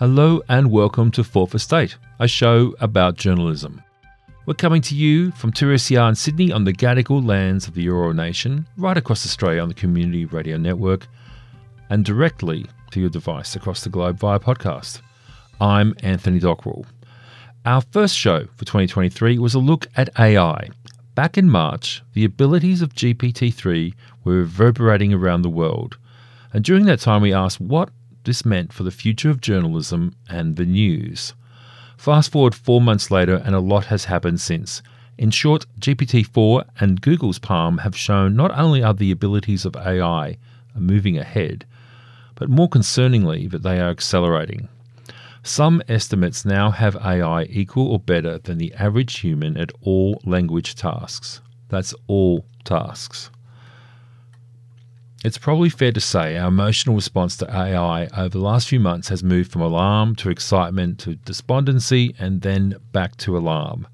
Hello and welcome to Fourth Estate, a show about journalism. We're coming to you from 2SER in Sydney on the Gadigal lands of the Eora Nation, right across Australia on the Community Radio Network, and directly to your device across the globe via podcast. I'm Anthony Dockrill. Our first show for 2023 was a look at AI. Back in March, the abilities of GPT 3 were reverberating around the world. And during that time, we asked what this meant for the future of journalism and the news. Fast forward four months later, and a lot has happened since. In short, GPT 4 and Google's PaLM have shown not only are the abilities of AI moving ahead, but more concerningly, that they are accelerating. Some estimates now have AI equal or better than the average human at all language tasks. That's all tasks. It's probably fair to say our emotional response to AI over the last few months has moved from alarm to excitement to despondency and then back to alarm.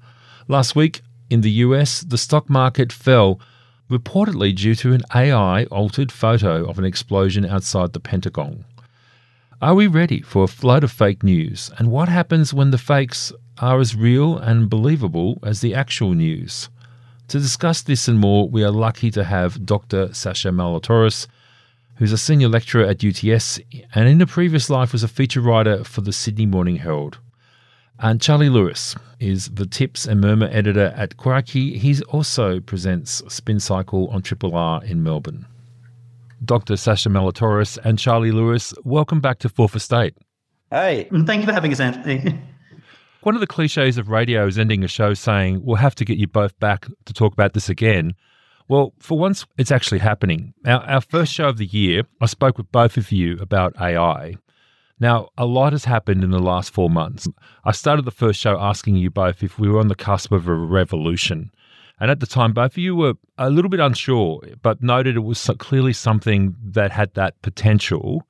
Last week in the US, the stock market fell, reportedly due to an AI altered photo of an explosion outside the Pentagon. Are we ready for a flood of fake news? And what happens when the fakes are as real and believable as the actual news? To discuss this and more, we are lucky to have Dr. Sacha Molitorisz, who's a senior lecturer at UTS and in a previous life was a feature writer for the Sydney Morning Herald. And Charlie Lewis is the Tips and Murmur editor at Crikey. He also presents Spin Cycle on Triple R in Melbourne. Dr. Sacha Molitorisz and Charlie Lewis, welcome back to Fourth Estate. Hey. Thank you for having us, Anthony. One of the cliches of radio is ending a show saying, We'll have to get you both back to talk about this again. Well, for once, it's actually happening. Our, our first show of the year, I spoke with both of you about AI. Now, a lot has happened in the last four months. I started the first show asking you both if we were on the cusp of a revolution. And at the time, both of you were a little bit unsure, but noted it was clearly something that had that potential.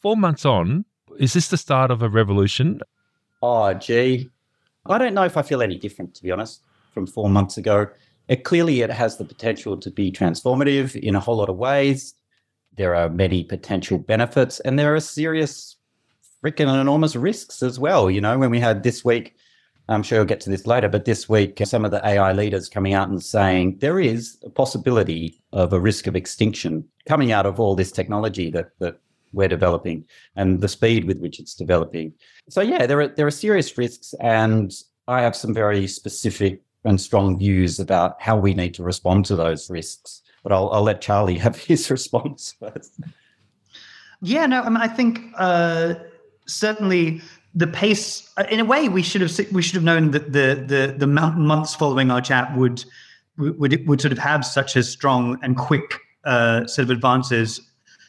Four months on, is this the start of a revolution? Oh, gee. I don't know if I feel any different, to be honest, from four months ago. It clearly it has the potential to be transformative in a whole lot of ways. There are many potential benefits, and there are serious, freaking enormous risks as well. You know, when we had this week, I'm sure we'll get to this later, but this week, some of the AI leaders coming out and saying there is a possibility of a risk of extinction coming out of all this technology that that we're developing and the speed with which it's developing. So yeah, there are there are serious risks, and I have some very specific and strong views about how we need to respond to those risks. But I'll, I'll let Charlie have his response first. Yeah, no, I mean, I think uh, certainly the pace. Uh, in a way, we should have we should have known that the the the months following our chat would would would sort of have such a strong and quick uh, set of advances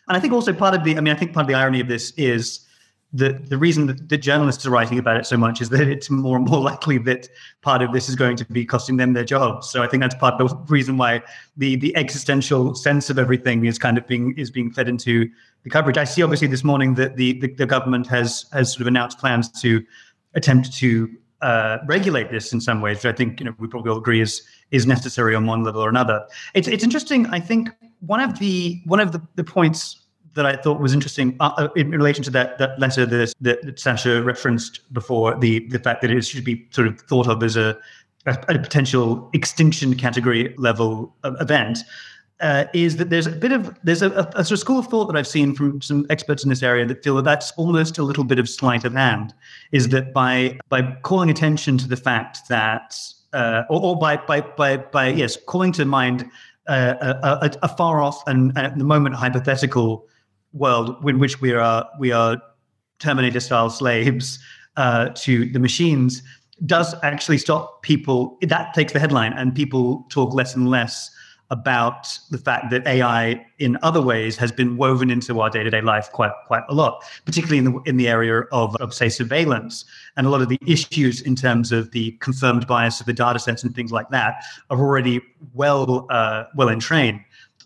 and I think also part of the, I mean, I think part of the irony of this is that the reason that the journalists are writing about it so much is that it's more and more likely that part of this is going to be costing them their jobs. So I think that's part of the reason why the the existential sense of everything is kind of being is being fed into the coverage. I see obviously this morning that the the, the government has has sort of announced plans to attempt to uh, regulate this in some ways, which I think you know we probably all agree is is necessary on one level or another. It's it's interesting. I think one of the one of the, the points that I thought was interesting uh, uh in relation to that that letter that, that Sacha referenced before the the fact that it should be sort of thought of as a a, potential extinction category level event. Uh, is that there's a bit of there's a, a, a, sort of school of thought that I've seen from some experts in this area that feel that that's almost a little bit of sleight of hand. Is that by by calling attention to the fact that uh, or, or by by by by yes calling to mind uh, a, a, far off and, and, at the moment hypothetical world in which we are we are Terminator style slaves uh, to the machines does actually stop people. That takes the headline, and people talk less and less about the fact that AI, in other ways, has been woven into our day to day life quite quite a lot, particularly in the in the area of, of say surveillance and a lot of the issues in terms of the confirmed bias of the data sets and things like that are already well uh, well entrained.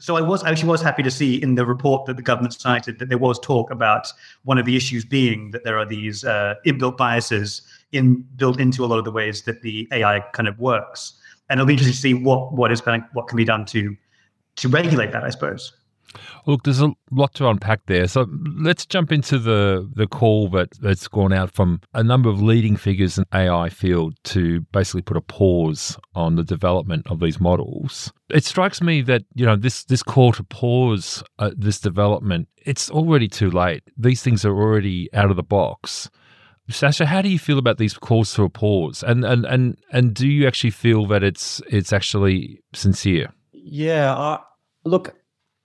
So I was actually was happy to see in the report that the government cited that there was talk about one of the issues being that there are these uh, inbuilt biases in built into a lot of the ways that the AI kind of works. And it'll be interesting to see what what is what can be done to to regulate that, I suppose. Look, there's a lot to unpack there. So let's jump into the, the call that, that's gone out from a number of leading figures in AI field to basically put a pause on the development of these models. It strikes me that you know this this call to pause uh, this development. It's already too late. These things are already out of the box. Sacha, how do you feel about these calls to a pause? And and and and do you actually feel that it's it's actually sincere? Yeah, uh, look,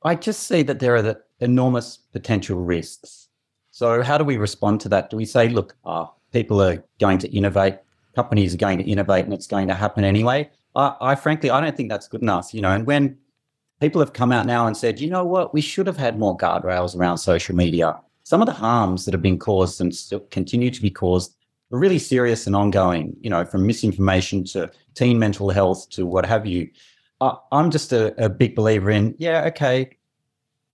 I just see that there are the enormous potential risks. So, how do we respond to that? Do we say, look, uh, people are going to innovate, companies are going to innovate, and it's going to happen anyway? I, I frankly, I don't think that's good enough. You know, and when people have come out now and said, you know what, we should have had more guardrails around social media. Some of the harms that have been caused and still continue to be caused are really serious and ongoing. You know, from misinformation to teen mental health to what have you. I'm just a, a big believer in, yeah, okay,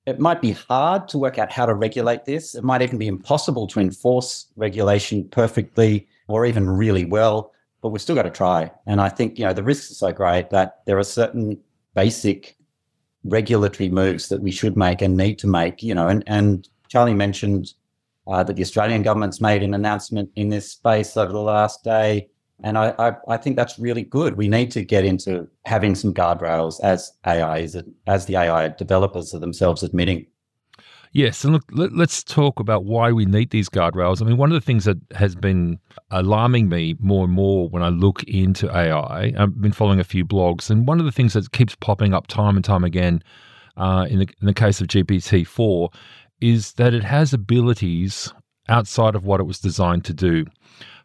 it might be hard to work out how to regulate this. It might even be impossible to enforce regulation perfectly or even really well, but we've still got to try. And I think, you know, the risks are so great that there are certain basic regulatory moves that we should make and need to make, you know, and, and Charlie mentioned uh, that the Australian government's made an announcement in this space over the last day. And I, I, I, think that's really good. We need to get into having some guardrails as AI is, as the AI developers are themselves admitting. Yes, and look, let, us talk about why we need these guardrails. I mean, one of the things that has been alarming me more and more when I look into AI, I've been following a few blogs, and one of the things that keeps popping up time and time again, uh, in the in the case of GPT four, is that it has abilities outside of what it was designed to do.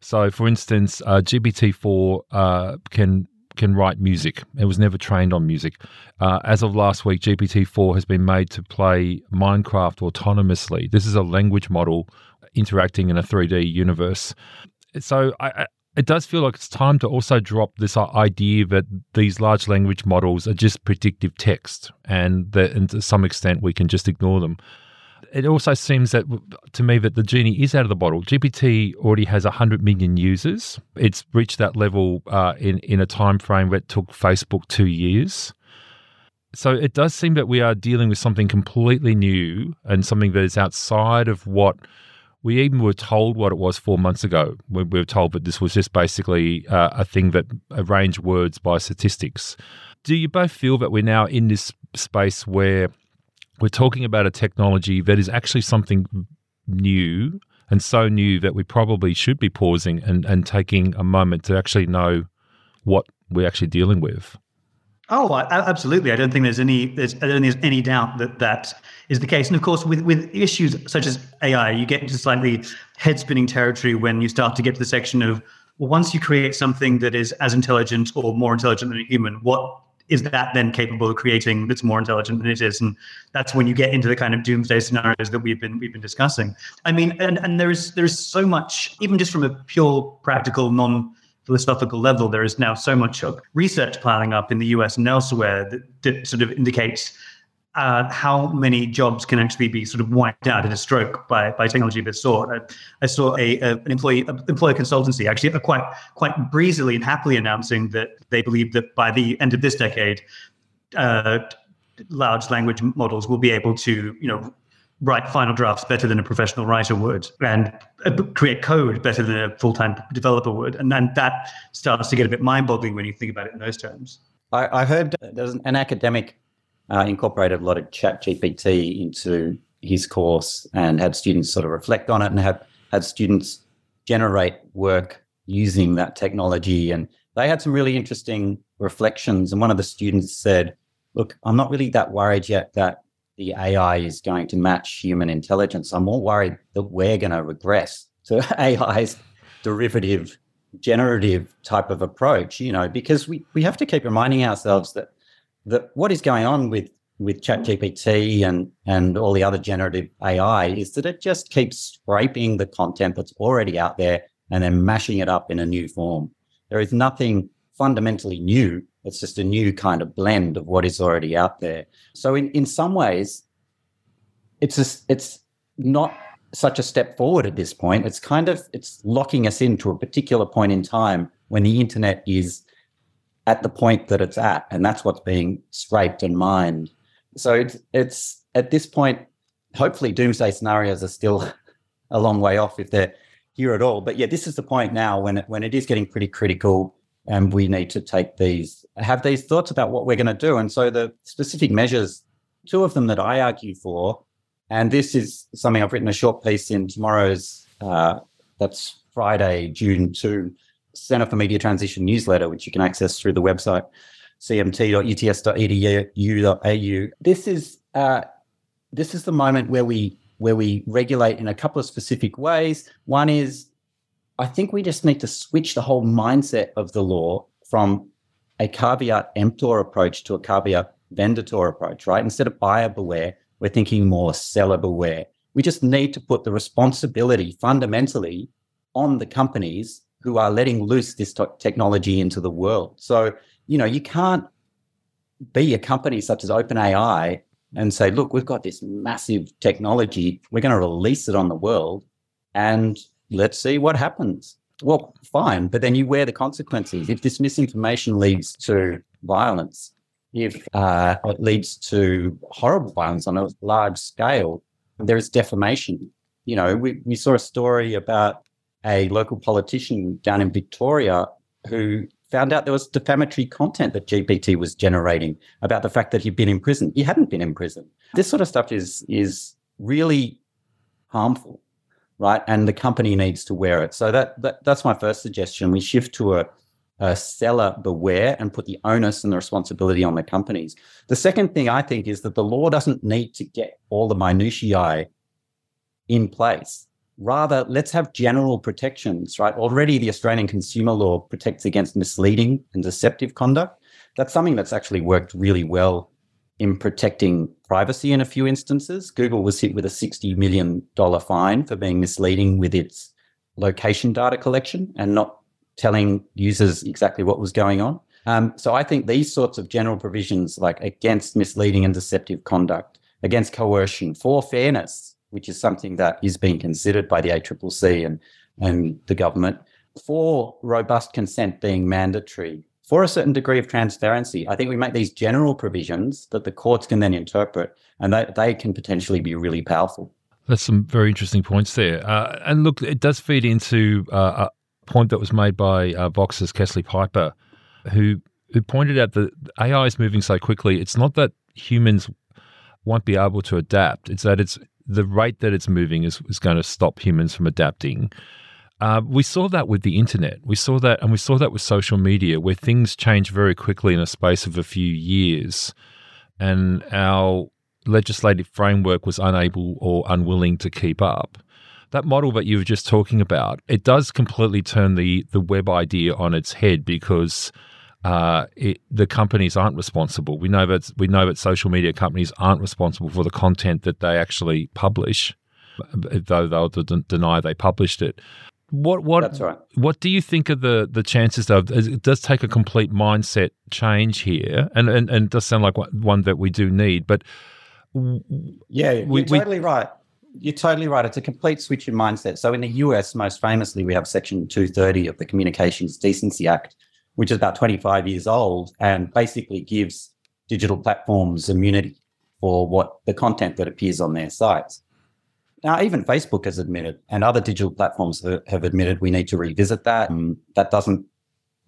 So, for instance, uh, GPT-4 uh, can can write music. It was never trained on music. Uh, as of last week, GPT-4 has been made to play Minecraft autonomously. This is a language model interacting in a 3D universe. So, I, I, it does feel like it's time to also drop this idea that these large language models are just predictive text, and that, and to some extent, we can just ignore them it also seems that to me that the genie is out of the bottle. GPT already has 100 million users. It's reached that level uh, in in a time frame that took Facebook two years. So it does seem that we are dealing with something completely new and something that is outside of what we even were told what it was four months ago. We were told that this was just basically uh, a thing that arranged words by statistics. Do you both feel that we're now in this space where we're talking about a technology that is actually something new and so new that we probably should be pausing and, and taking a moment to actually know what we're actually dealing with. Oh, absolutely. I don't think there's any there's I don't think there's any doubt that that is the case. And of course, with with issues such as AI, you get into slightly head spinning territory when you start to get to the section of well, once you create something that is as intelligent or more intelligent than a human, what is that then capable of creating that's more intelligent than it is? And that's when you get into the kind of doomsday scenarios that we've been we've been discussing. I mean, and and there's there's so much, even just from a pure practical, non philosophical level, there is now so much research piling up in the US and elsewhere that, that sort of indicates uh, how many jobs can actually be sort of wiped out in a stroke by, by technology of this sort. I, I saw a, a, an employee a employer consultancy actually quite quite breezily and happily announcing that they believe that by the end of this decade, uh, large language models will be able to you know write final drafts better than a professional writer would and uh, create code better than a full-time developer would and then that starts to get a bit mind-boggling when you think about it in those terms I, I heard there's an academic uh, incorporated a lot of chat GPT into his course and had students sort of reflect on it and had had students generate work using that technology. And they had some really interesting reflections. And one of the students said, Look, I'm not really that worried yet that the AI is going to match human intelligence. I'm more worried that we're going to regress to AI's derivative, generative type of approach, you know, because we, we have to keep reminding ourselves that that what is going on with with ChatGPT and and all the other generative AI is that it just keeps scraping the content that's already out there and then mashing it up in a new form. There is nothing fundamentally new. It's just a new kind of blend of what is already out there. So in, in some ways, it's a, it's not such a step forward at this point. It's kind of it's locking us into a particular point in time when the internet is at the point that it's at, and that's what's being scraped and mined. So it's it's at this point, hopefully, doomsday scenarios are still a long way off if they're here at all. But yeah, this is the point now when it, when it is getting pretty critical, and we need to take these have these thoughts about what we're going to do. And so the specific measures, two of them that I argue for, and this is something I've written a short piece in tomorrow's. Uh, that's Friday, June two, Center for Media Transition newsletter, which you can access through the website cmt.uts.edu.au. This is uh, this is the moment where we where we regulate in a couple of specific ways. One is, I think we just need to switch the whole mindset of the law from a caveat emptor approach to a caveat venditor approach, right? Instead of buyer beware, we're thinking more seller beware. We just need to put the responsibility fundamentally on the companies who are letting loose this technology into the world. So, you know, you can't be a company such as OpenAI and say, look, we've got this massive technology. We're going to release it on the world and let's see what happens. Well, fine. But then you wear the consequences. If this misinformation leads to violence, if uh, it leads to horrible violence on a large scale, there is defamation. You know, we, we saw a story about a local politician down in Victoria who found out there was defamatory content that GPT was generating about the fact that he'd been in prison. He hadn't been in prison. This sort of stuff is is really harmful, right? And the company needs to wear it. So that, that that's my first suggestion. We shift to a, a seller beware and put the onus and the responsibility on the companies. The second thing I think is that the law doesn't need to get all the minutiae in place Rather, let's have general protections, right? Already the Australian consumer law protects against misleading and deceptive conduct. That's something that's actually worked really well in protecting privacy in a few instances. Google was hit with a $60 million fine for being misleading with its location data collection and not telling users exactly what was going on. Um, so I think these sorts of general provisions, like against misleading and deceptive conduct, against coercion, for fairness, which is something that is being considered by the ACCC and, and the government, for robust consent being mandatory, for a certain degree of transparency. I think we make these general provisions that the courts can then interpret, and they, they can potentially be really powerful. That's some very interesting points there. Uh, and look, it does feed into uh, a point that was made by uh, Vox's Kelsey Piper, who who pointed out that AI is moving so quickly. It's not that humans won't be able to adapt; it's that it's the rate that it's moving is, is going to stop humans from adapting. Uh, we saw that with the internet. We saw that, and we saw that with social media, where things change very quickly in a space of a few years, and our legislative framework was unable or unwilling to keep up. That model that you were just talking about, it does completely turn the the web idea on its head because uh, it, the companies aren't responsible. We know that we know that social media companies aren't responsible for the content that they actually publish, though they'll d- deny they published it. What what right. what do you think of the the chances of it does take a complete mindset change here, and and, and it does sound like one that we do need, but yeah, you're we, totally we, right. You're totally right. It's a complete switch in mindset. So in the US, most famously, we have Section 230 of the Communications Decency Act, which is about 25 years old and basically gives digital platforms immunity for what the content that appears on their sites. Now, even Facebook has admitted, and other digital platforms have admitted, we need to revisit that. And that doesn't,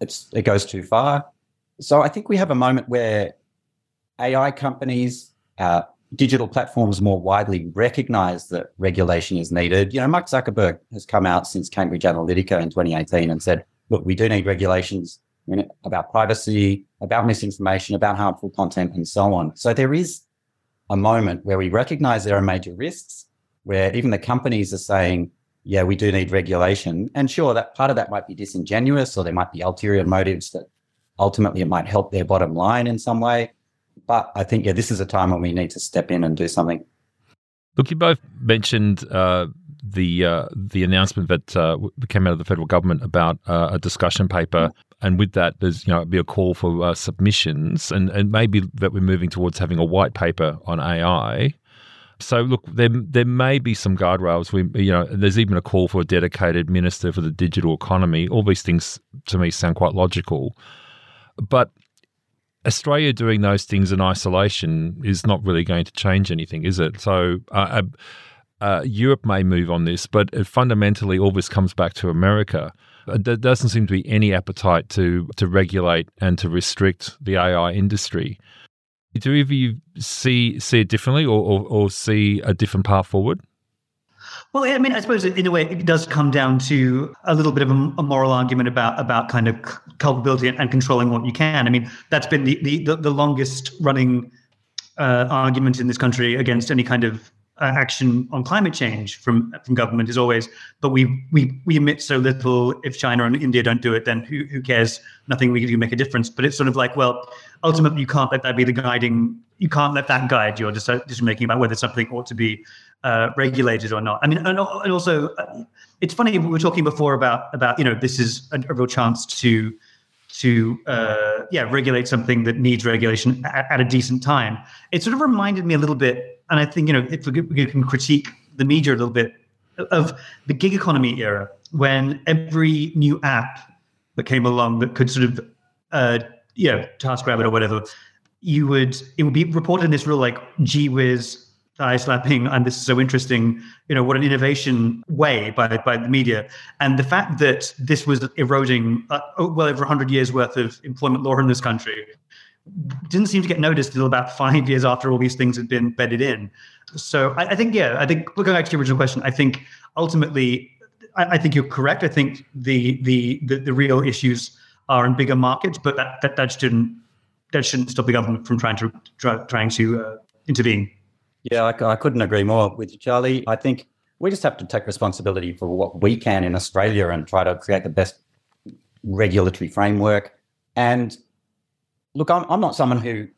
it goes too far. So I think we have a moment where AI companies, uh, digital platforms more widely recognize that regulation is needed. You know, Mark Zuckerberg has come out since Cambridge Analytica in 2018 and said, look, we do need regulations about privacy, about misinformation, about harmful content, and so on. So there is a moment where we recognize there are major risks, where even the companies are saying, yeah, we do need regulation. And sure, that part of that might be disingenuous or there might be ulterior motives that ultimately it might help their bottom line in some way. But I think, yeah, this is a time when we need to step in and do something. Look, you both mentioned uh, the uh, the announcement that uh, came out of the federal government about uh, a discussion paper, and with that, there's you know be a call for uh, submissions, and and maybe that we're moving towards having a white paper on AI. So look, there there may be some guardrails. We you know there's even a call for a dedicated minister for the digital economy. All these things to me sound quite logical, but Australia doing those things in isolation is not really going to change anything, is it? So uh, uh, uh Europe may move on this, but fundamentally, all this comes back to America. Uh, there doesn't seem to be any appetite to to regulate and to restrict the AI industry. Do either you see see it differently, or, or, or see a different path forward? Well, I mean, I suppose in a way it does come down to a little bit of a, a moral argument about about kind of culpability and, controlling what you can. I mean, that's been the the, the longest running uh, argument in this country against any kind of action on climate change from from government is always, but we we we emit so little. If China and India don't do it, then who who cares? Nothing we can do make a difference. But it's sort of like, well, ultimately, you can't let that be the guiding. You can't let that guide your decision making about whether something ought to be uh, regulated or not. I mean, and, and also, uh, it's funny we were talking before about about you know this is a, a real chance to to uh, yeah regulate something that needs regulation at, at, a decent time. It sort of reminded me a little bit, and I think you know if we, can critique the media a little bit of the gig economy era when every new app that came along that could sort of uh, you know TaskRabbit or whatever, you would it would be reported in this real like gee whiz thigh slapping and this is so interesting you know what an innovation way by by the media. And the fact that this was eroding uh, well over 100 years worth of employment law in this country didn't seem to get noticed until about five years after all these things had been bedded in so I, I think yeah i think looking back to your original question i think ultimately I, I think you're correct i think the, the the the real issues are in bigger markets but that that, that shouldn't that shouldn't stop the government from trying to try, trying to uh, intervene yeah, I, I couldn't agree more with you, Charlie. I think we just have to take responsibility for what we can in Australia and try to create the best regulatory framework. And look, I'm, I'm not someone who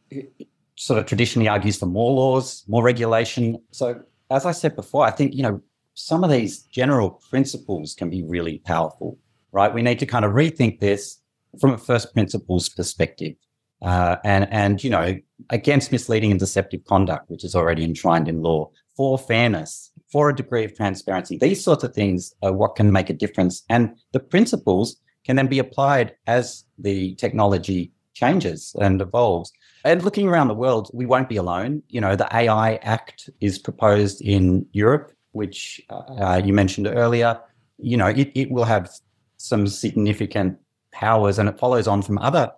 sort of traditionally argues for more laws, more regulation. So, as I said before, I think, you know, some of these general principles can be really powerful, right? We need to kind of rethink this from a first principles perspective uh, and and you know against misleading and deceptive conduct, which is already enshrined in law, for fairness, for a degree of transparency. These sorts of things are what can make a difference, and the principles can then be applied as the technology changes and evolves. And looking around the world, we won't be alone. You know, the AI Act is proposed in Europe, which uh, you mentioned earlier. You know, it, it will have some significant powers, and it follows on from other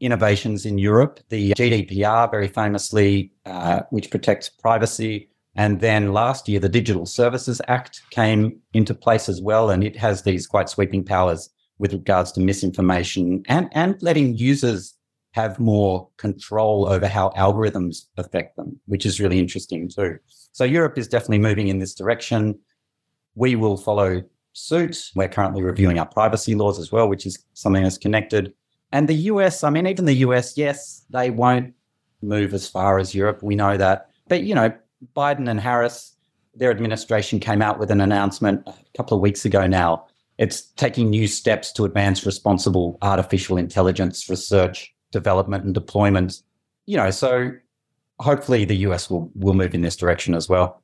innovations in Europe, the GDPR, very famously, uh, which protects privacy. And then last year, the Digital Services Act came into place as well. And it has these quite sweeping powers with regards to misinformation and, and letting users have more control over how algorithms affect them, which is really interesting too. So Europe is definitely moving in this direction. We will follow suit. We're currently reviewing our privacy laws as well, which is something that's connected. And the US, I mean, even the US, yes, they won't move as far as Europe. We know that. But, you know, Biden and Harris, their administration came out with an announcement a couple of weeks ago now. It's taking new steps to advance responsible artificial intelligence research, development, and deployment. You know, so hopefully the US will, will move in this direction as well.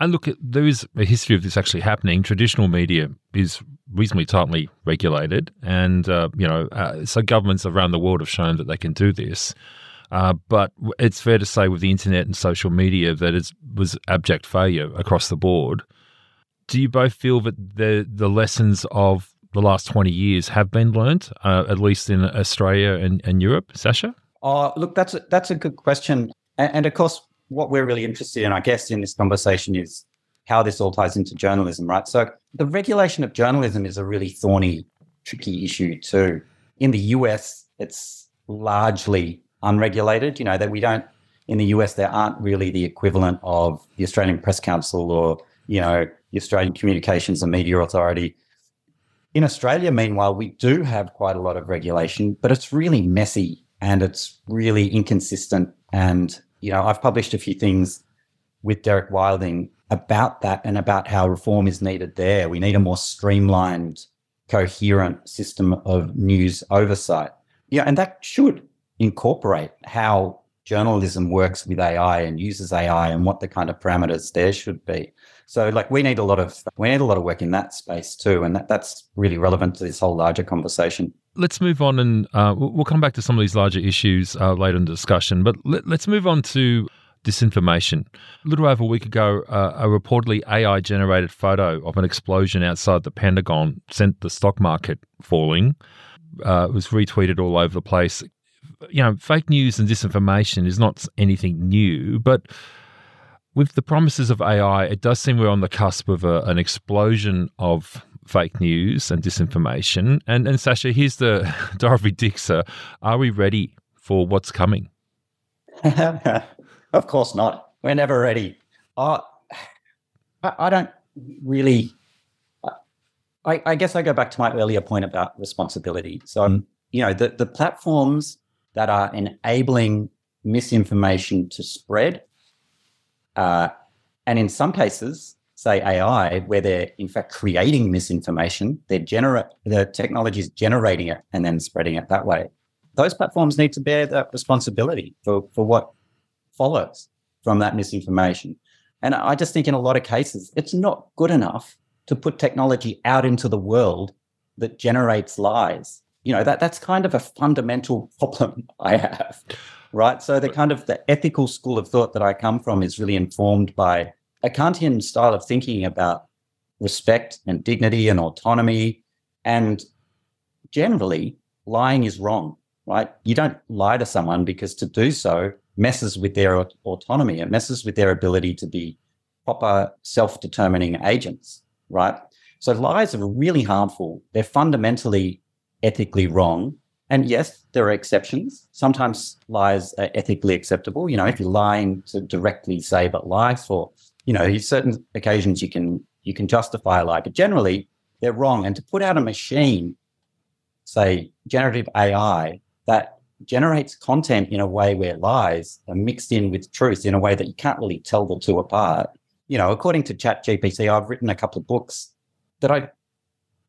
And look, there is a history of this actually happening. Traditional media is reasonably tightly regulated, and uh, you know, uh, so governments around the world have shown that they can do this. Uh, but it's fair to say, with the internet and social media, that it was abject failure across the board. Do you both feel that the the lessons of the last twenty years have been learned, uh, at least in Australia and, and Europe, Sacha? Oh, look, that's a, that's a good question, and, and of course, what we're really interested in, I guess, in this conversation is how this all ties into journalism, right? So the regulation of journalism is a really thorny, tricky issue too. In the US, it's largely unregulated. You know, that we don't in the US there aren't really the equivalent of the Australian Press Council or, you know, the Australian Communications and Media Authority. In Australia, meanwhile, we do have quite a lot of regulation, but it's really messy and it's really inconsistent and you know, I've published a few things with Derek Wilding about that and about how reform is needed there. We need a more streamlined, coherent system of news oversight. Yeah, and that should incorporate how journalism works with AI and uses AI and what the kind of parameters there should be. So like we need a lot of we need a lot of work in that space too. And that, that's really relevant to this whole larger conversation. let's move on and uh, we'll come back to some of these larger issues uh, later in the discussion. But let, us move on to disinformation. A little over a week ago, uh, a reportedly AI generated photo of an explosion outside the Pentagon sent the stock market falling. Uh, it was retweeted all over the place. You know, fake news and disinformation is not anything new, but with the promises of AI, it does seem we're on the cusp of a, an explosion of fake news and disinformation. And, and Sacha, here's the Dorothy Dixer. Are we ready for what's coming? of course not. We're never ready. Uh, I, I don't really. I, I, guess I go back to my earlier point about responsibility. So, um, you know, the, the platforms that are enabling misinformation to spread, uh, and in some cases, say AI, where they're in fact creating misinformation, they're generate the technology is generating it and then spreading it that way. Those platforms need to bear that responsibility for, for what follows from that misinformation. And I just think in a lot of cases, it's not good enough to put technology out into the world that generates lies. You know, that that's kind of a fundamental problem I have. Right. So the kind of the ethical school of thought that I come from is really informed by a Kantian style of thinking about respect and dignity and autonomy. And generally, lying is wrong, right? You don't lie to someone because to do so messes with their autonomy. It messes with their ability to be proper self determining agents, right? So lies are really harmful. They're fundamentally ethically wrong. And yes, there are exceptions. Sometimes lies are ethically acceptable. You know, if you're lying to directly save a life, or you know, certain occasions you can you can justify a lie, but generally they're wrong. And to put out a machine, say generative AI, that generates content in a way where lies are mixed in with truth in a way that you can't really tell the two apart. You know, according to ChatGPT, I've written a couple of books that I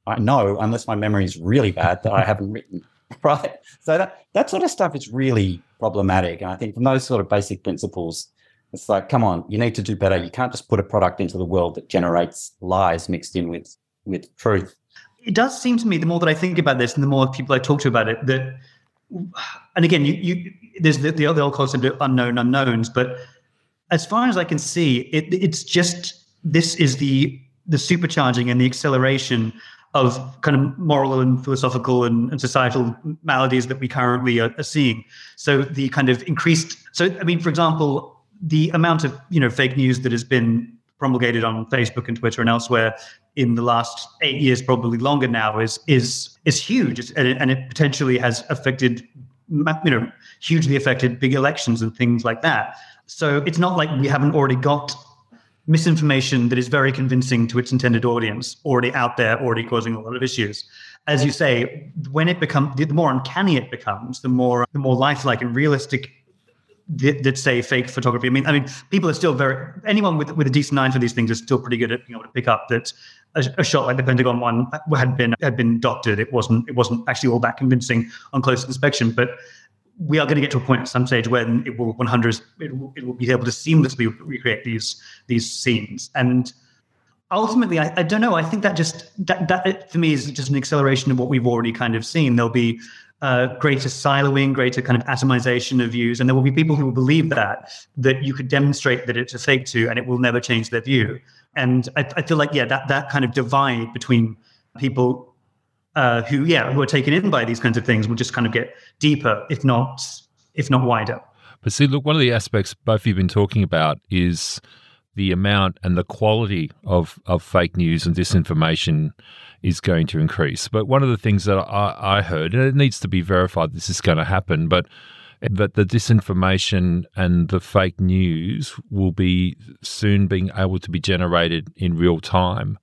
I know, unless my memory is really bad, that I haven't written. Right. So that that sort of stuff is really problematic. And I think from those sort of basic principles, it's like, come on, you need to do better. You can't just put a product into the world that generates lies mixed in with with truth. It does seem to me, the more that I think about this, and the more people I talk to about it, that, and again, you, you there's the, the old concept of unknown unknowns, but as far as I can see, it, it's just this is the the supercharging and the acceleration of kind of moral and philosophical and, and societal maladies that we currently are, are, seeing. So the kind of increased. So I mean, for example, the amount of you know fake news that has been promulgated on Facebook and Twitter and elsewhere in the last eight years, probably longer now, is is is huge, and, it, and it potentially has affected you know hugely affected big elections and things like that. So it's not like we haven't already got misinformation that is very convincing to its intended audience already out there, already causing a lot of issues. As you say, when it becomes the more uncanny it becomes, the more the more lifelike and realistic that, say fake photography. I mean, I mean, people are still very anyone with with a decent eye for these things is still pretty good at being able to pick up that a, a, shot like the Pentagon one had been had been doctored. It wasn't it wasn't actually all that convincing on close inspection, but. We are going to get to a point at some stage when it will 100 it will, it will be able to seamlessly recreate these these scenes and ultimately I, I, don't know i think that just that, that for me is just an acceleration of what we've already kind of seen there'll be uh, greater siloing, greater kind of atomization of views. And there will be people who will believe that, that you could demonstrate that it's a fake to and it will never change their view. And I, I feel like, yeah, that, that kind of divide between people uh, who, yeah, who are taken in by these kinds of things will just kind of get deeper, if not, if not wider. But see, look, one of the aspects both of you have been talking about is the amount and the quality of, of fake news and disinformation is going to increase. But one of the things that I, I heard, and it needs to be verified this is going to happen, but that the disinformation and the fake news will be soon being able to be generated in real time.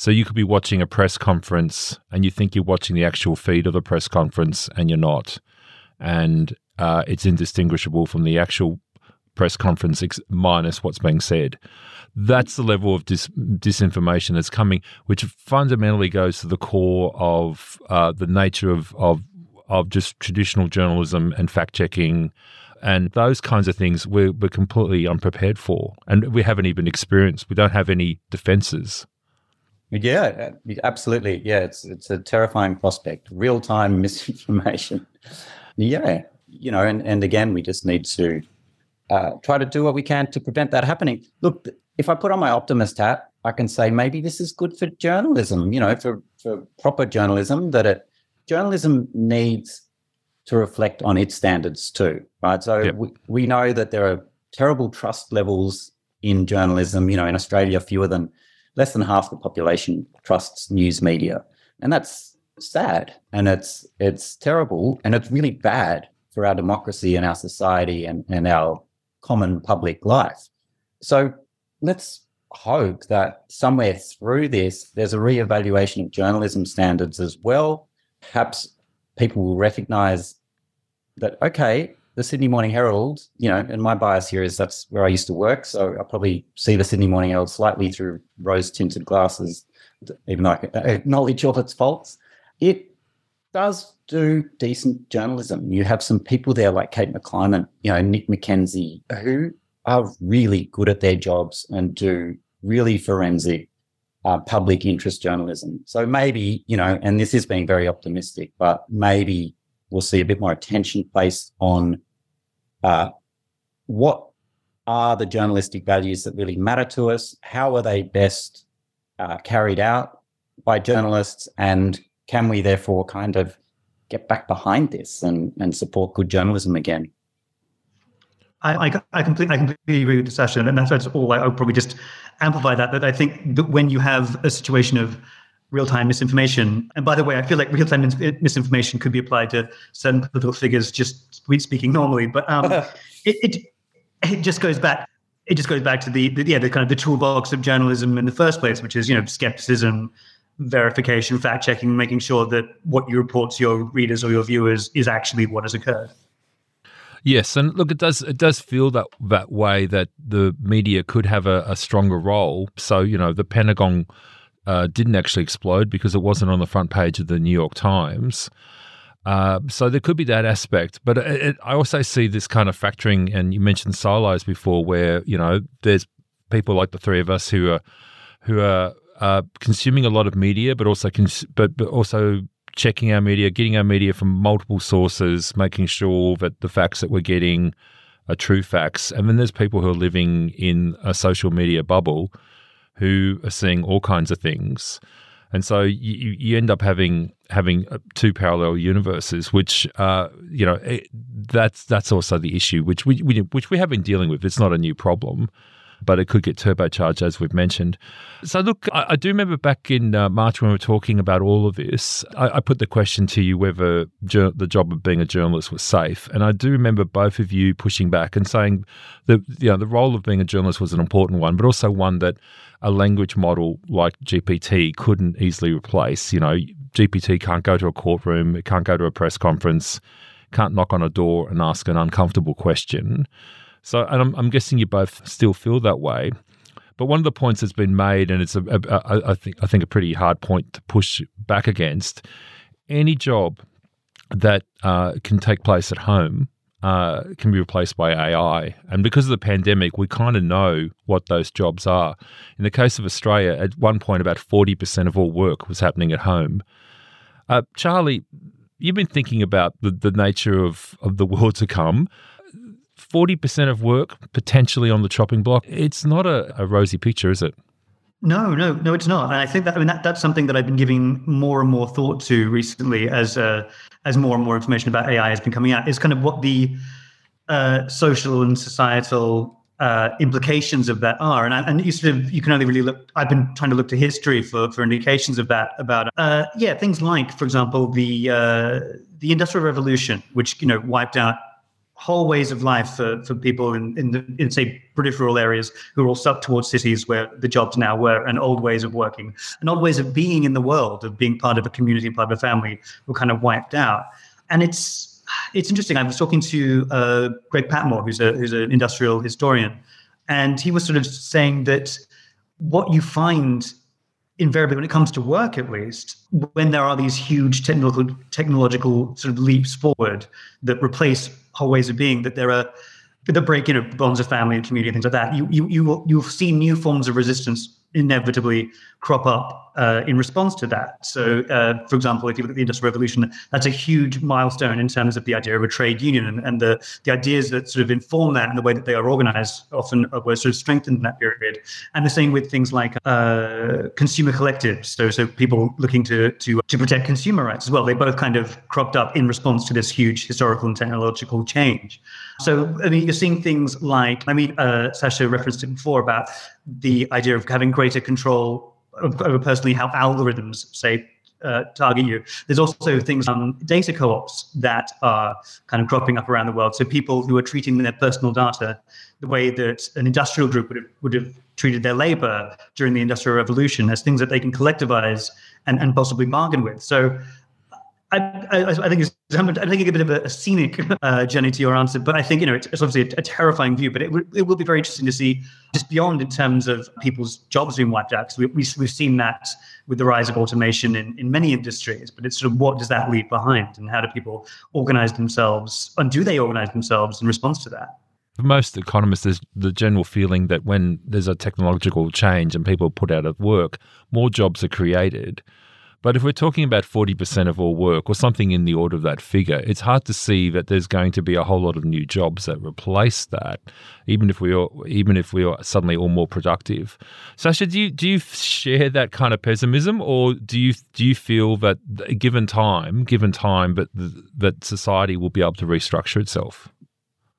So you could be watching a press conference and you think you're watching the actual feed of the press conference and you're not. And uh, it's indistinguishable from the actual press conference ex- minus what's being said. That's the level of dis- disinformation that's coming, which fundamentally goes to the core of uh, the nature of, of of just traditional journalism and fact checking and those kinds of things we're, we're completely unprepared for and we haven't even experienced we don't have any defenses Yeah, absolutely. Yeah, it's it's a terrifying prospect. Real time misinformation. yeah, you know, and and again, we just need to uh, try to do what we can to prevent that happening. Look, if I put on my optimist hat, I can say maybe this is good for journalism. You know, for for proper journalism, that it journalism needs to reflect on its standards too, right? So yep. we, we know that there are terrible trust levels in journalism. You know, in Australia, fewer than less than half the population trusts news media, and that's sad and it's it's terrible and it's really bad for our democracy and our society and, and our common public life. So let's hope that somewhere through this, there's a reevaluation of journalism standards as well. Perhaps people will recognize that, okay, the Sydney Morning Herald, you know, and my bias here is that's where I used to work. So I probably see the Sydney Morning Herald slightly through rose tinted glasses, even though I acknowledge all its faults. It does do decent journalism. You have some people there like Kate McClymont, you know, Nick McKenzie, who are really good at their jobs and do really forensic uh, public interest journalism. So maybe, you know, and this is being very optimistic, but maybe we'll see a bit more attention placed on uh, what are the journalistic values that really matter to us? How are they best uh, carried out by journalists? And can we therefore kind of get back behind this and, and support good journalism again? I, I, I, completely, I completely agree with the session, and that's, all. I, I would probably just amplify that. That I think that when you have a situation of real-time misinformation, and by the way, I feel like real-time misinformation could be applied to certain political figures, just speaking normally. But um, it, it it just goes back. It just goes back to the, the yeah the kind of the toolbox of journalism in the first place, which is you know skepticism, verification, fact checking, making sure that what you report to your readers or your viewers is actually what has occurred. Yes, and look, it does it does feel that that way that the media could have a, a stronger role. So you know, the Pentagon uh, didn't actually explode because it wasn't on the front page of the New York Times. Uh, so there could be that aspect, but it, it, I also see this kind of factoring. And you mentioned silos before, where you know there's people like the three of us who are who are uh, consuming a lot of media, but also cons- but but also checking our media, getting our media from multiple sources, making sure that the facts that we're getting are true facts. And then there's people who are living in a social media bubble who are seeing all kinds of things. And so you, you end up having having uh, two parallel universes, which uh, you know it, that's that's also the issue, which we, we which we have been dealing with. It's not a new problem but it could get turbocharged, as we've mentioned. So, look, I, I do remember back in uh, March when we were talking about all of this, I, I put the question to you whether jur- the job of being a journalist was safe. And I do remember both of you pushing back and saying that you know, the role of being a journalist was an important one, but also one that a language model like GPT couldn't easily replace. You know, GPT can't go to a courtroom, it can't go to a press conference, can't knock on a door and ask an uncomfortable question. So, and I'm, I'm guessing you both still feel that way. But one of the points that's been made, and it's a, a, a, I think I think a pretty hard point to push back against, any job that uh, can take place at home uh, can be replaced by AI. And because of the pandemic, we kind of know what those jobs are. In the case of Australia, at one point, about 40% of all work was happening at home. Uh, Charlie, you've been thinking about the, the nature of, of the world to come. 40% of work potentially on the chopping block. It's not a, a rosy picture, is it? No, no, no, it's not. And I think that I mean that that's something that I've been giving more and more thought to recently as uh, as more and more information about AI has been coming out. Is kind of what the uh, social and societal uh, implications of that are. And, and you sort of you can only really look. I've been trying to look to history for for indications of that. About uh, yeah, things like, for example, the uh, the Industrial Revolution, which you know wiped out whole ways of life for, for people in, in, the, in, say, British rural areas who are all stuck towards cities where the jobs now were, and old ways of working, and old ways of being in the world, of being part of a community, part of a family, were kind of wiped out. And it's it's interesting. I was talking to uh, Greg Patmore, who's a who's an industrial historian, and he was sort of saying that what you find invariably when it comes to work at least when there are these huge technical technological sort of leaps forward that replace whole ways of being that there are that break you know bonds of family and community things like that you you you will, you'll see new forms of resistance inevitably crop up uh, in response to that. So, uh, for example, if you look at the Industrial Revolution, that's a huge milestone in terms of the idea of a trade union and, and the, the ideas that sort of inform that and the way that they are organized often were sort of strengthened in that period. And the same with things like uh, consumer collectives. So, so people looking to, to, to protect consumer rights as well. They both kind of cropped up in response to this huge historical and technological change. So, I mean, you're seeing things like, I mean, uh, Sacha referenced it before about the idea of having greater control over personally how algorithms, say, uh, target you. There's also things um, data co-ops that are kind of cropping up around the world. So people who are treating their personal data the way that an industrial group would have, would have treated their labor during the industrial revolution as things that they can collectivize and, and possibly bargain with. So I, I, I, think it's, I'm taking a bit of a, scenic uh, journey to your answer, but I think you know it's, it's obviously a, a, terrifying view. But it, w- it will be very interesting to see just beyond in terms of people's jobs being wiped out. Because we, we, we've seen that with the rise of automation in, in many industries. But it's sort of what does that leave behind, and how do people organize themselves, and do they organize themselves in response to that? For most economists, there's the general feeling that when there's a technological change and people are put out of work, more jobs are created but if we're talking about 40% of all work or something in the order of that figure, it's hard to see that there's going to be a whole lot of new jobs that replace that, even if we are, even if we are suddenly all more productive. Sacha, do you do you share that kind of pessimism, or do you do you feel that given time, given time, but that society will be able to restructure itself?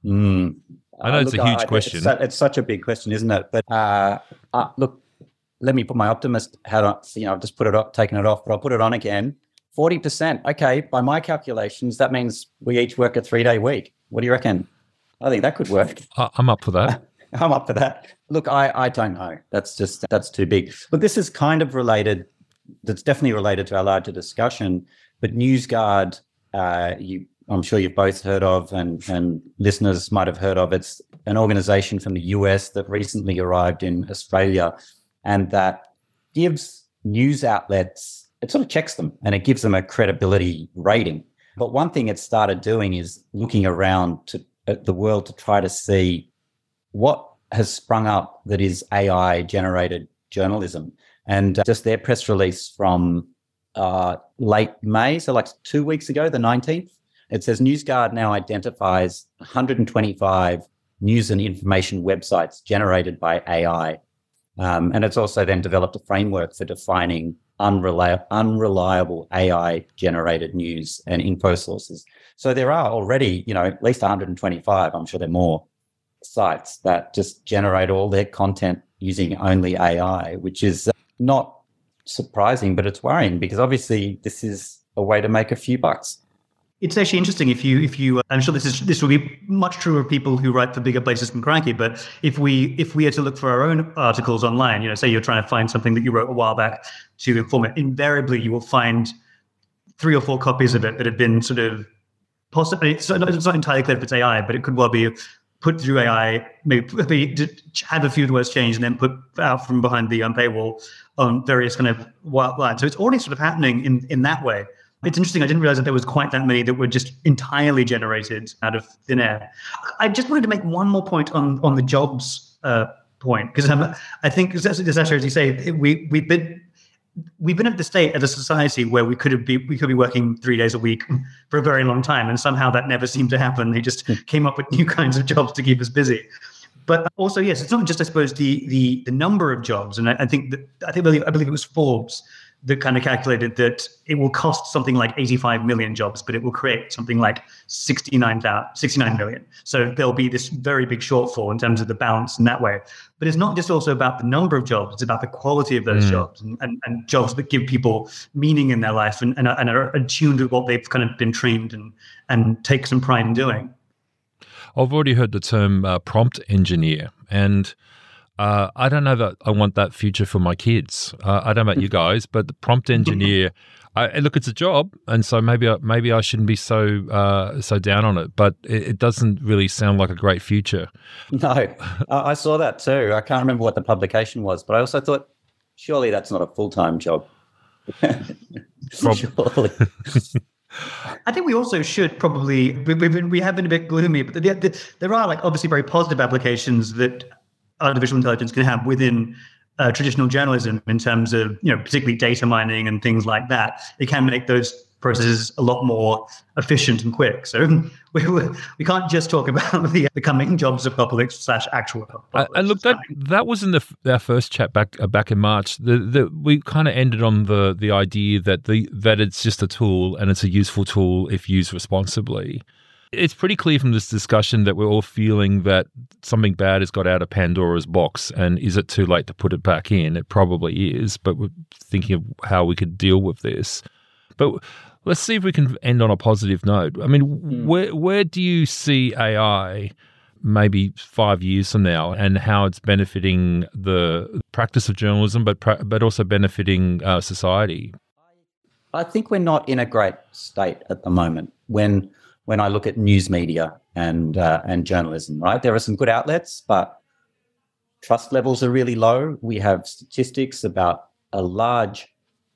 Mm. I know uh, it's look, a huge I, question. It's, it's, such a big question, isn't it? But uh, uh, look, let me put my optimist hat on. You know, I've just put it up, taken it off, but I'll put it on again. 40%. Okay. By my calculations, that means we each work a three day week. What do you reckon? I think that could work. I'm up for that. I'm up for that. Look, I, I don't know. That's just, that's too big. But this is kind of related. That's definitely related to our larger discussion. But NewsGuard, uh, you, I'm sure you've both heard of, and, and listeners might have heard of. It's an organization from the US that recently arrived in Australia and that gives news outlets, it sort of checks them and it gives them a credibility rating. But one thing it started doing is looking around to at the world to try to see what has sprung up that is AI generated journalism. And uh, just their press release from uh, late May, so like two weeks ago, the 19th, it says NewsGuard now identifies 125 news and information websites generated by AI um, and it's also then developed a framework for defining unreliable, unreliable AI generated news and info sources. So there are already, you know, at least 125, I'm sure there are more sites that just generate all their content using only AI, which is uh, not surprising, but it's worrying because obviously this is a way to make a few bucks. It's actually interesting if you if you I'm sure this is this will be much truer of people who write for bigger places than Crikey, but if we if we are to look for our own articles online, you know, say you're trying to find something that you wrote a while back to inform it, invariably you will find three or four copies of it that have been sort of possibly it's not, it's not entirely clear if it's AI, but it could well be put through AI, maybe have a few words changed and then put out from behind the um, paywall on various kind of wild lines. So it's already sort of happening in in that way. It's interesting. I didn't realize that there was quite that many that were just entirely generated out of thin air. I just wanted to make one more point on on the jobs uh, point because I think, as, as you say, we we've been we've been at the state as a society where we could have be we could be working three days a week for a very long time, and somehow that never seemed to happen. They just hmm. came up with new kinds of jobs to keep us busy. But also, yes, it's not just I suppose the the the number of jobs, and I, I think that I think I believe, I believe it was Forbes that kind of calculated that it will cost something like 85 million jobs, but it will create something like 69, 69 million. So there'll be this very big shortfall in terms of the balance in that way. But it's not just also about the number of jobs, it's about the quality of those mm. jobs and, and, and, jobs that give people meaning in their life and, and, and are attuned to what they've kind of been trained and, and take some pride in doing. I've already heard the term uh, prompt engineer. And uh, I don't know that I want that future for my kids. Uh, I don't know about you guys, but the prompt engineer, I, look, it's a job, and so maybe I, maybe I shouldn't be so uh, so down on it. But it, it, doesn't really sound like a great future. No, I saw that too. I can't remember what the publication was, but I also thought, surely that's not a full time job. surely. I think we also should probably we, we, we have been a bit gloomy, but the, the, there are like obviously very positive applications that artificial intelligence can have within uh, traditional journalism in terms of you know particularly data mining and things like that. It can make those processes a lot more efficient and quick. So we, we can't just talk about the becoming jobs of public slash actual Uh, and look, that that was in the our first chat back uh, back in March. The, the we kind of ended on the the idea that the that it's just a tool and it's a useful tool if used responsibly. It's pretty clear from this discussion that we're all feeling that something bad has got out of Pandora's box, and is it too late to put it back in? It probably is, but we're thinking of how we could deal with this. But let's see if we can end on a positive note. I mean, mm. where where do you see AI maybe five years from now, and how it's benefiting the practice of journalism, but but also benefiting uh, society? I think we're not in a great state at the moment. When when I look at news media and uh, and journalism, right, there are some good outlets, but trust levels are really low. We have statistics about a large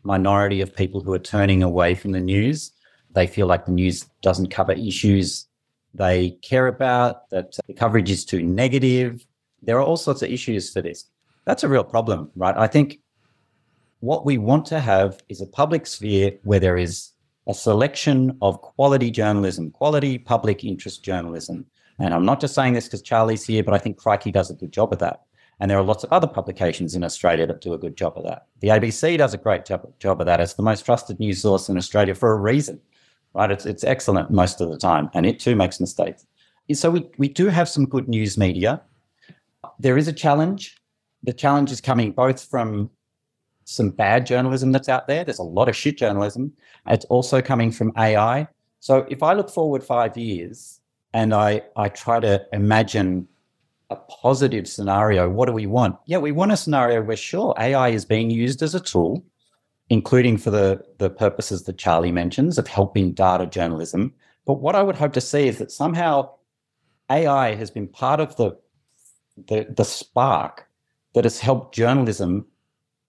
minority of people who are turning away from the news. They feel like the news doesn't cover issues they care about, that the coverage is too negative. There are all sorts of issues for this. That's a real problem, right? I think what we want to have is a public sphere where there is a selection of quality journalism, quality public interest journalism. And I'm not just saying this because Charlie's here, but I think Crikey does a good job of that. And there are lots of other publications in Australia that do a good job of that. The ABC does a great job, job of that. It's the most trusted news source in Australia for a reason, right? It's, it's excellent most of the time, and it too makes mistakes. So we, we do have some good news media. There is a challenge. The challenge is coming both from some bad journalism that's out there. There's a lot of shit journalism. It's also coming from AI. So if I look forward five years and I, I try to imagine a positive scenario, what do we want? Yeah, we want a scenario where sure AI is being used as a tool, including for the the purposes that Charlie mentions of helping data journalism. But what I would hope to see is that somehow AI has been part of the the, the spark that has helped journalism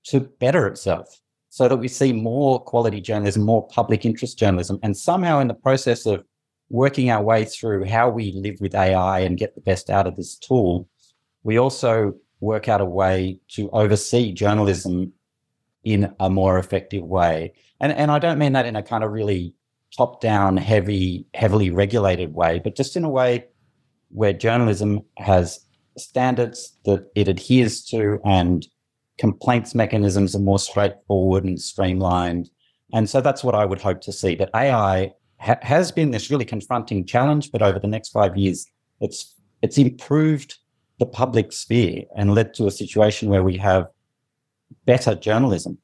to better itself so that we see more quality journalism, more public interest journalism, and somehow in the process of working our way through how we live with AI and get the best out of this tool, we also work out a way to oversee journalism in a more effective way. And, and I don't mean that in a kind of really top down, heavy, heavily regulated way, but just in a way where journalism has standards that it adheres to and complaints mechanisms are more straightforward and streamlined. And so that's what I would hope to see that AI ha- has been this really confronting challenge, but over the next five years, it's it's improved the public sphere and led to a situation where we have better journalism.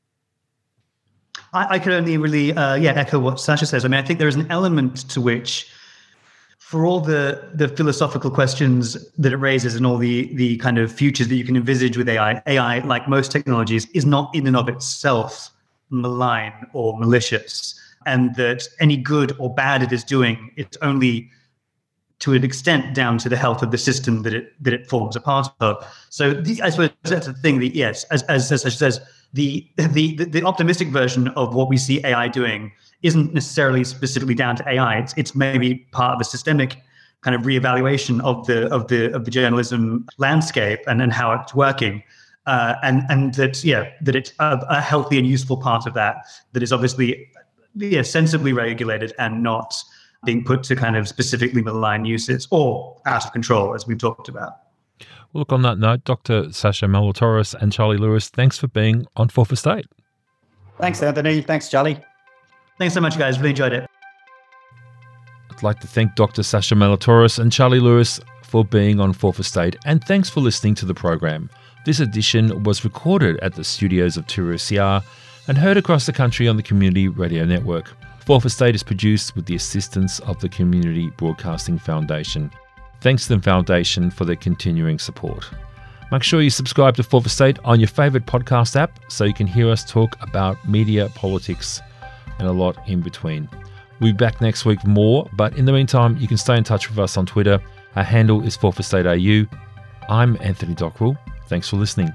I, I could only really, uh, yeah, echo what Sacha says. I mean, I think there is an element to which, for all the the philosophical questions that it raises and all the the kind of futures that you can envisage with AI, AI, like most technologies, is not in and of itself malign or malicious and that any good or bad it is doing, it's only to an extent down to the health of the system that it that it forms a part of. So the, I suppose that's the thing that yes, as as, as says, the, the the optimistic version of what we see AI doing isn't necessarily specifically down to AI. It's it's maybe part of a systemic kind of reevaluation of the of the of the journalism landscape and, and how it's working. Uh, and and that yeah that it's a, a healthy and useful part of that that is obviously yeah, sensibly regulated and not being put to kind of specifically malign uses or out of control, as we've talked about. Well, look, on that note, Dr. Sacha Molitorisz and Charlie Lewis, thanks for being on Fourth Estate. Thanks, Anthony. Thanks, Charlie. Thanks so much, guys. Really enjoyed it. I'd like to thank Dr. Sacha Molitorisz and Charlie Lewis for being on Fourth Estate, and thanks for listening to the program. This edition was recorded at the studios of 2SER and heard across the country on the Community Radio Network. Fourth Estate is produced with the assistance of the Community Broadcasting Foundation. Thanks to the Foundation for their continuing support. Make sure you subscribe to Fourth Estate on your favourite podcast app so you can hear us talk about media, politics, and a lot in between. We'll be back next week more, but in the meantime, you can stay in touch with us on Twitter. Our handle is Fourth Estate AU. I'm Anthony Dockrill. Thanks for listening.